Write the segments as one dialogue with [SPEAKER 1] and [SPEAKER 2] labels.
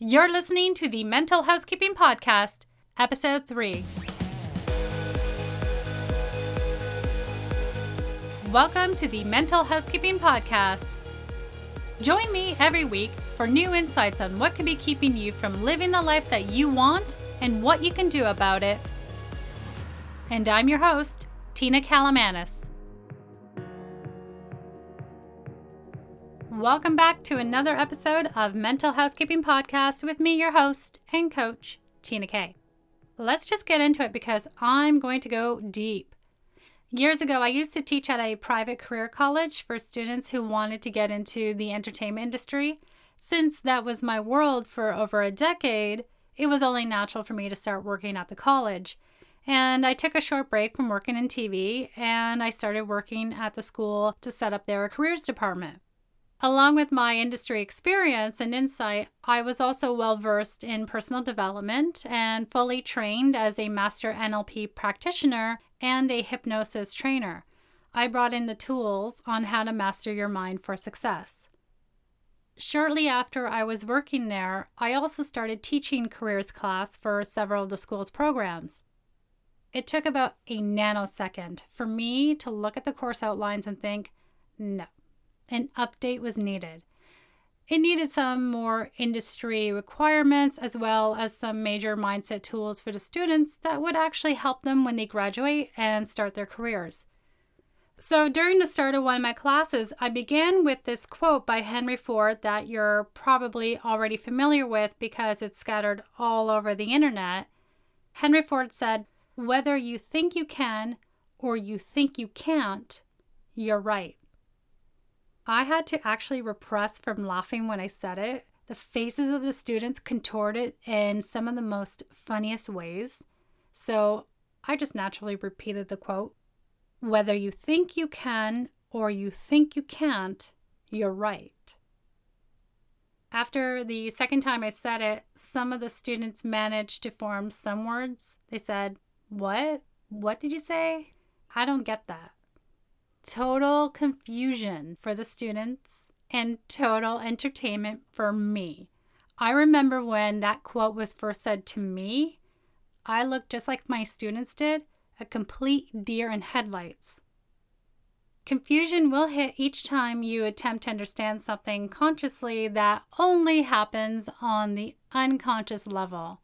[SPEAKER 1] You're listening to the Mental Housekeeping Podcast, Episode 3. Welcome to the Mental Housekeeping Podcast. Join me every week for new insights on what could be keeping you from living the life that you want and what you can do about it. And I'm your host, Tina Kalamanis. Welcome back to another episode of Mental Housekeeping Podcast with me, your host and coach, Tina K. Let's just get into it because I'm going to go deep. Years ago, I used to teach at a private career college for students who wanted to get into the entertainment industry. Since that was my world for over a decade, it was only natural for me to start working at the college. And I took a short break from working in TV and I started working at the school to set up their careers department. Along with my industry experience and insight, I was also well versed in personal development and fully trained as a master NLP practitioner and a hypnosis trainer. I brought in the tools on how to master your mind for success. Shortly after I was working there, I also started teaching careers class for several of the school's programs. It took about a nanosecond for me to look at the course outlines and think, no, an update was needed. It needed some more industry requirements as well as some major mindset tools for the students that would actually help them when they graduate and start their careers. So, during the start of one of my classes, I began with this quote by Henry Ford that you're probably already familiar with because it's scattered all over the internet. Henry Ford said, Whether you think you can or you think you can't, you're right. I had to actually repress from laughing when I said it. The faces of the students contorted in some of the most funniest ways. So I just naturally repeated the quote Whether you think you can or you think you can't, you're right. After the second time I said it, some of the students managed to form some words. They said, What? What did you say? I don't get that total confusion for the students and total entertainment for me. I remember when that quote was first said to me, I looked just like my students did, a complete deer in headlights. Confusion will hit each time you attempt to understand something consciously that only happens on the unconscious level.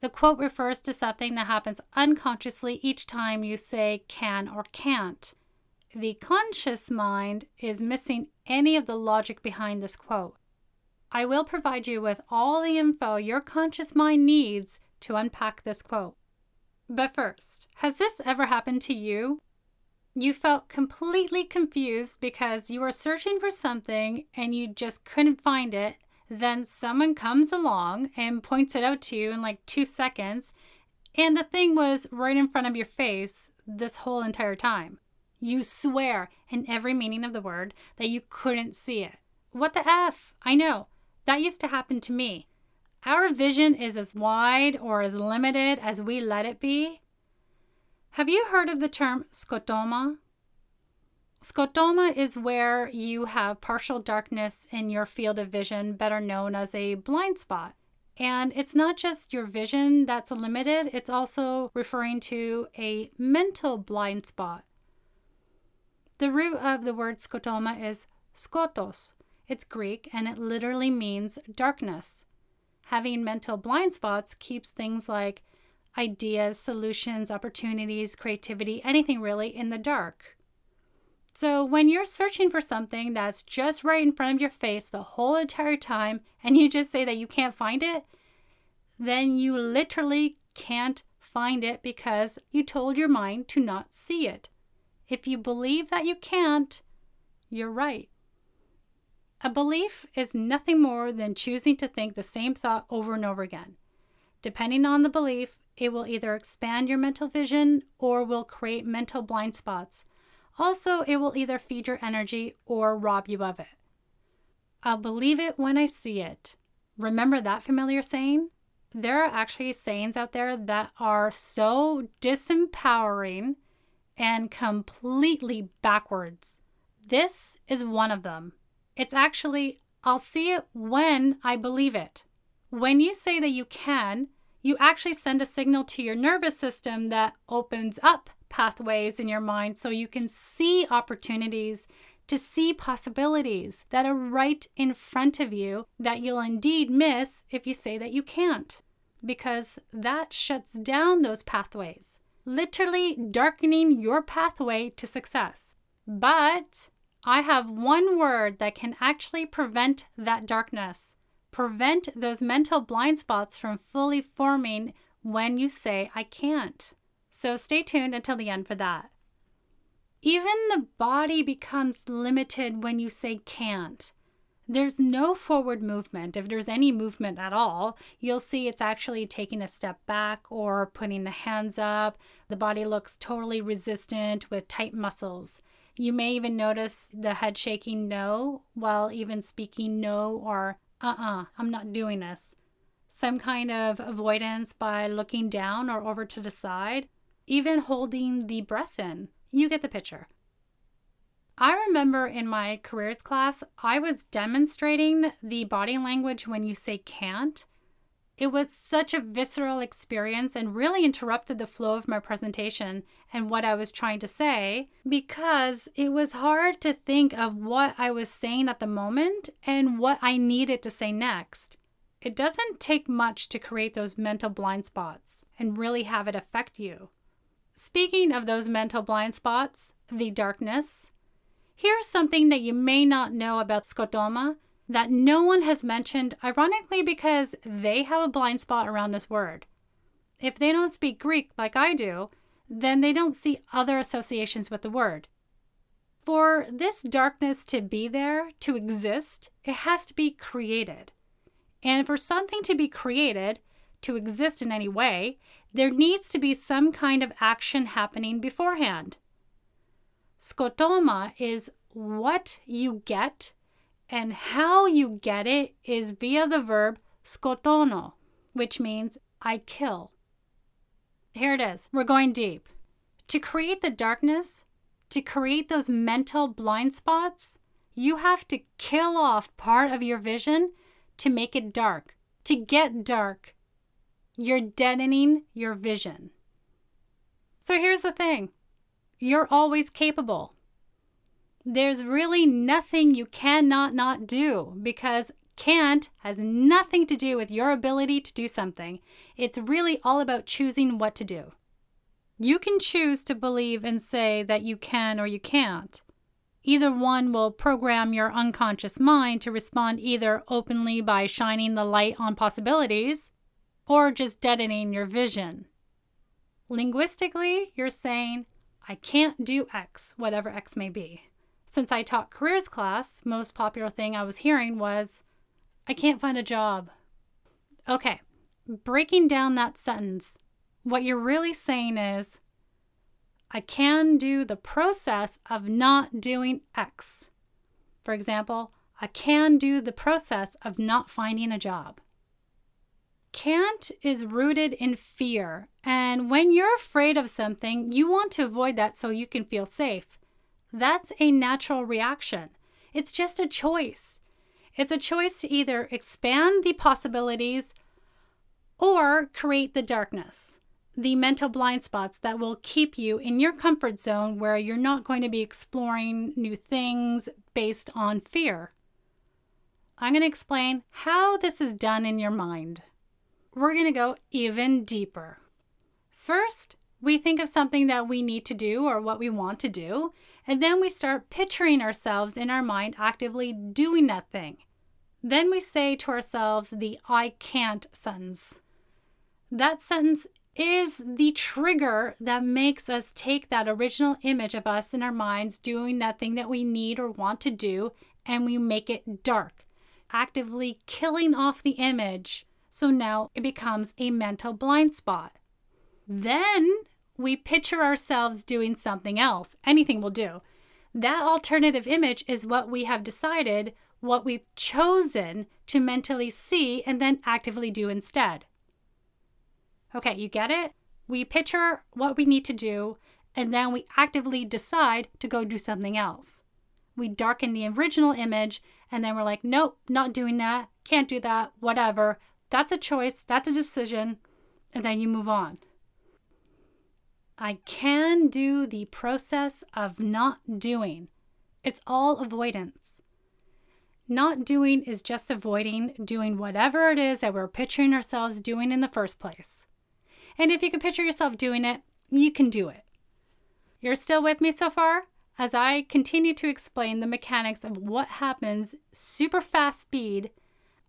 [SPEAKER 1] The quote refers to something that happens unconsciously each time you say can or can't. The conscious mind is missing any of the logic behind this quote. I will provide you with all the info your conscious mind needs to unpack this quote. But first, has this ever happened to you? You felt completely confused because you were searching for something and you just couldn't find it. Then someone comes along and points it out to you in like two seconds, and the thing was right in front of your face this whole entire time. You swear in every meaning of the word that you couldn't see it. What the F? I know. That used to happen to me. Our vision is as wide or as limited as we let it be. Have you heard of the term scotoma? Scotoma is where you have partial darkness in your field of vision, better known as a blind spot. And it's not just your vision that's limited, it's also referring to a mental blind spot. The root of the word scotoma is skotos. It's Greek and it literally means darkness. Having mental blind spots keeps things like ideas, solutions, opportunities, creativity, anything really in the dark. So, when you're searching for something that's just right in front of your face the whole entire time and you just say that you can't find it, then you literally can't find it because you told your mind to not see it. If you believe that you can't, you're right. A belief is nothing more than choosing to think the same thought over and over again. Depending on the belief, it will either expand your mental vision or will create mental blind spots. Also, it will either feed your energy or rob you of it. I'll believe it when I see it. Remember that familiar saying? There are actually sayings out there that are so disempowering and completely backwards. This is one of them. It's actually, I'll see it when I believe it. When you say that you can, you actually send a signal to your nervous system that opens up pathways in your mind so you can see opportunities, to see possibilities that are right in front of you that you'll indeed miss if you say that you can't, because that shuts down those pathways, literally darkening your pathway to success. But I have one word that can actually prevent that darkness, prevent those mental blind spots from fully forming when you say, I can't. So stay tuned until the end for that. Even the body becomes limited when you say can't. There's no forward movement. If there's any movement at all, you'll see it's actually taking a step back or putting the hands up. The body looks totally resistant with tight muscles. You may even notice the head shaking no while even speaking no or uh uh-uh, uh, i am not doing this. Some kind of avoidance by looking down or over to the side, even holding the breath in. You get the picture. I remember in my careers class, I was demonstrating the body language when you say can't. It was such a visceral experience and really interrupted the flow of my presentation and what I was trying to say because it was hard to think of what I was saying at the moment and what I needed to say next. It doesn't take much to create those mental blind spots and really have it affect you. Speaking of those mental blind spots, the darkness, here's something that you may not know about scotoma that no one has mentioned, ironically, because they have a blind spot around this word. If they don't speak Greek like I do, then they don't see other associations with the word. For this darkness to be there, to exist, it has to be created. And for something to be created, to exist in any way, there needs to be some kind of action happening beforehand. Scotoma is what you get, and how you get it is via the verb scotono, which means I kill. Here it is. We're going deep. To create the darkness, to create those mental blind spots, you have to kill off part of your vision to make it dark, to get dark, you're deadening your vision. So here's the thing you're always capable. There's really nothing you cannot not do because can't has nothing to do with your ability to do something. It's really all about choosing what to do. You can choose to believe and say that you can or you can't. Either one will program your unconscious mind to respond either openly by shining the light on possibilities or just deadening your vision. Linguistically, you're saying, I can't do X, whatever X may be. Since I taught careers class, most popular thing I was hearing was, I can't find a job. Okay, breaking down that sentence, what you're really saying is, I can do the process of not doing X. For example, I can do the process of not finding a job. Can't is rooted in fear. And when you're afraid of something, you want to avoid that so you can feel safe. That's a natural reaction. It's just a choice. It's a choice to either expand the possibilities or create the darkness, the mental blind spots that will keep you in your comfort zone where you're not going to be exploring new things based on fear. I'm going to explain how this is done in your mind we're going to go even deeper. First, we think of something that we need to do or what we want to do, and then we start picturing ourselves in our mind actively doing that thing. Then we say to ourselves the I can't sentence. That sentence is the trigger that makes us take that original image of us in our minds doing that thing that we need or want to do and we make it dark, actively killing off the image so now it becomes a mental blind spot. Then we picture ourselves doing something else. Anything will do. That alternative image is what we have decided, what we've chosen to mentally see and then actively do instead. Okay, you get it? We picture what we need to do and then we actively decide to go do something else. We darken the original image and then we're like, nope, not doing that, can't do that, whatever That's a choice, that's a decision, and then you move on. I can do the process of not doing. It's all avoidance. Not doing is just avoiding doing whatever it is that we're picturing ourselves doing in the first place. And if you can picture yourself doing it, you can do it. You're still with me so far? As I continue to explain the mechanics of what happens super fast speed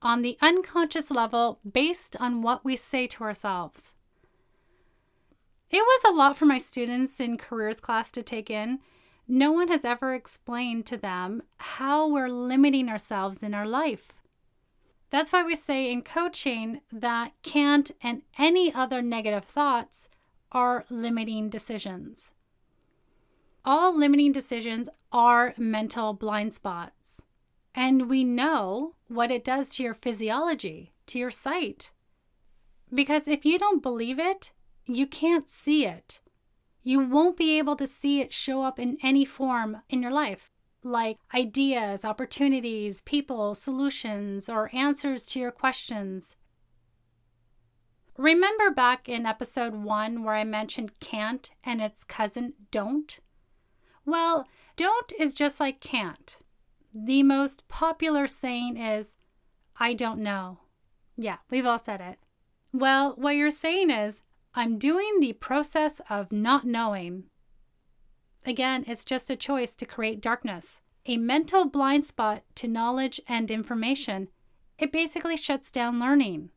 [SPEAKER 1] on the unconscious level based on what we say to ourselves. It was a lot for my students in careers class to take in. No one has ever explained to them how we're limiting ourselves in our life. That's why we say in coaching that can't and any other negative thoughts are limiting decisions. All limiting decisions are mental blind spots. And we know what it does to your physiology, to your sight. Because if you don't believe it, you can't see it. You won't be able to see it show up in any form in your life, like ideas, opportunities, people, solutions, or answers to your questions. Remember back in episode one where I mentioned can't and its cousin don't? Well, don't is just like can't. The most popular saying is, I don't know. Yeah, we've all said it. Well, what you're saying is, I'm doing the process of not knowing. Again, it's just a choice to create darkness, a mental blind spot to knowledge and information. It basically shuts down learning.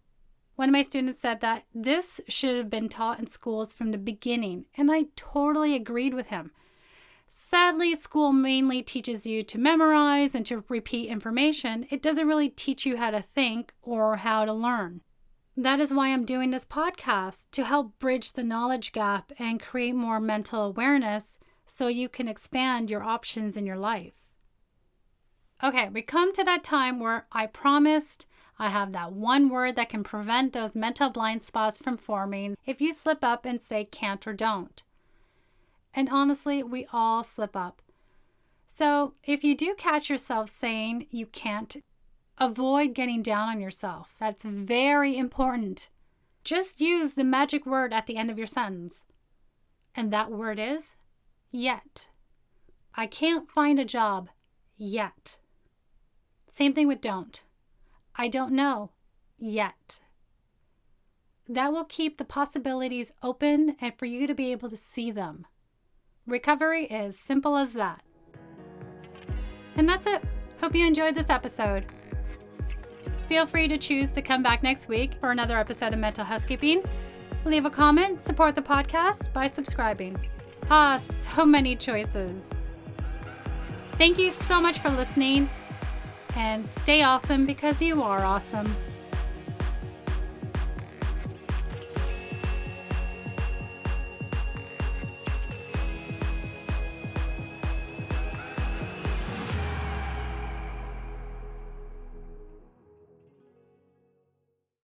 [SPEAKER 1] One of my students said that this should have been taught in schools from the beginning, and I totally agreed with him. Sadly, school mainly teaches you to memorize and to repeat information. It doesn't really teach you how to think or how to learn. That is why I'm doing this podcast to help bridge the knowledge gap and create more mental awareness so you can expand your options in your life. Okay, we come to that time where I promised I have that one word that can prevent those mental blind spots from forming if you slip up and say can't or don't. And honestly, we all slip up. So if you do catch yourself saying you can't Avoid getting down on yourself. That's very important. Just use the magic word at the end of your sentence. And that word is yet. I can't find a job yet. Same thing with don't. I don't know yet. That will keep the possibilities open and for you to be able to see them. Recovery is simple as that. And that's it. Hope you enjoyed this episode. Feel free to choose to come back next week for another episode of Mental Housekeeping. Leave a comment, support the podcast by subscribing. Ah, so many choices. Thank you so much for listening and stay awesome because you are awesome.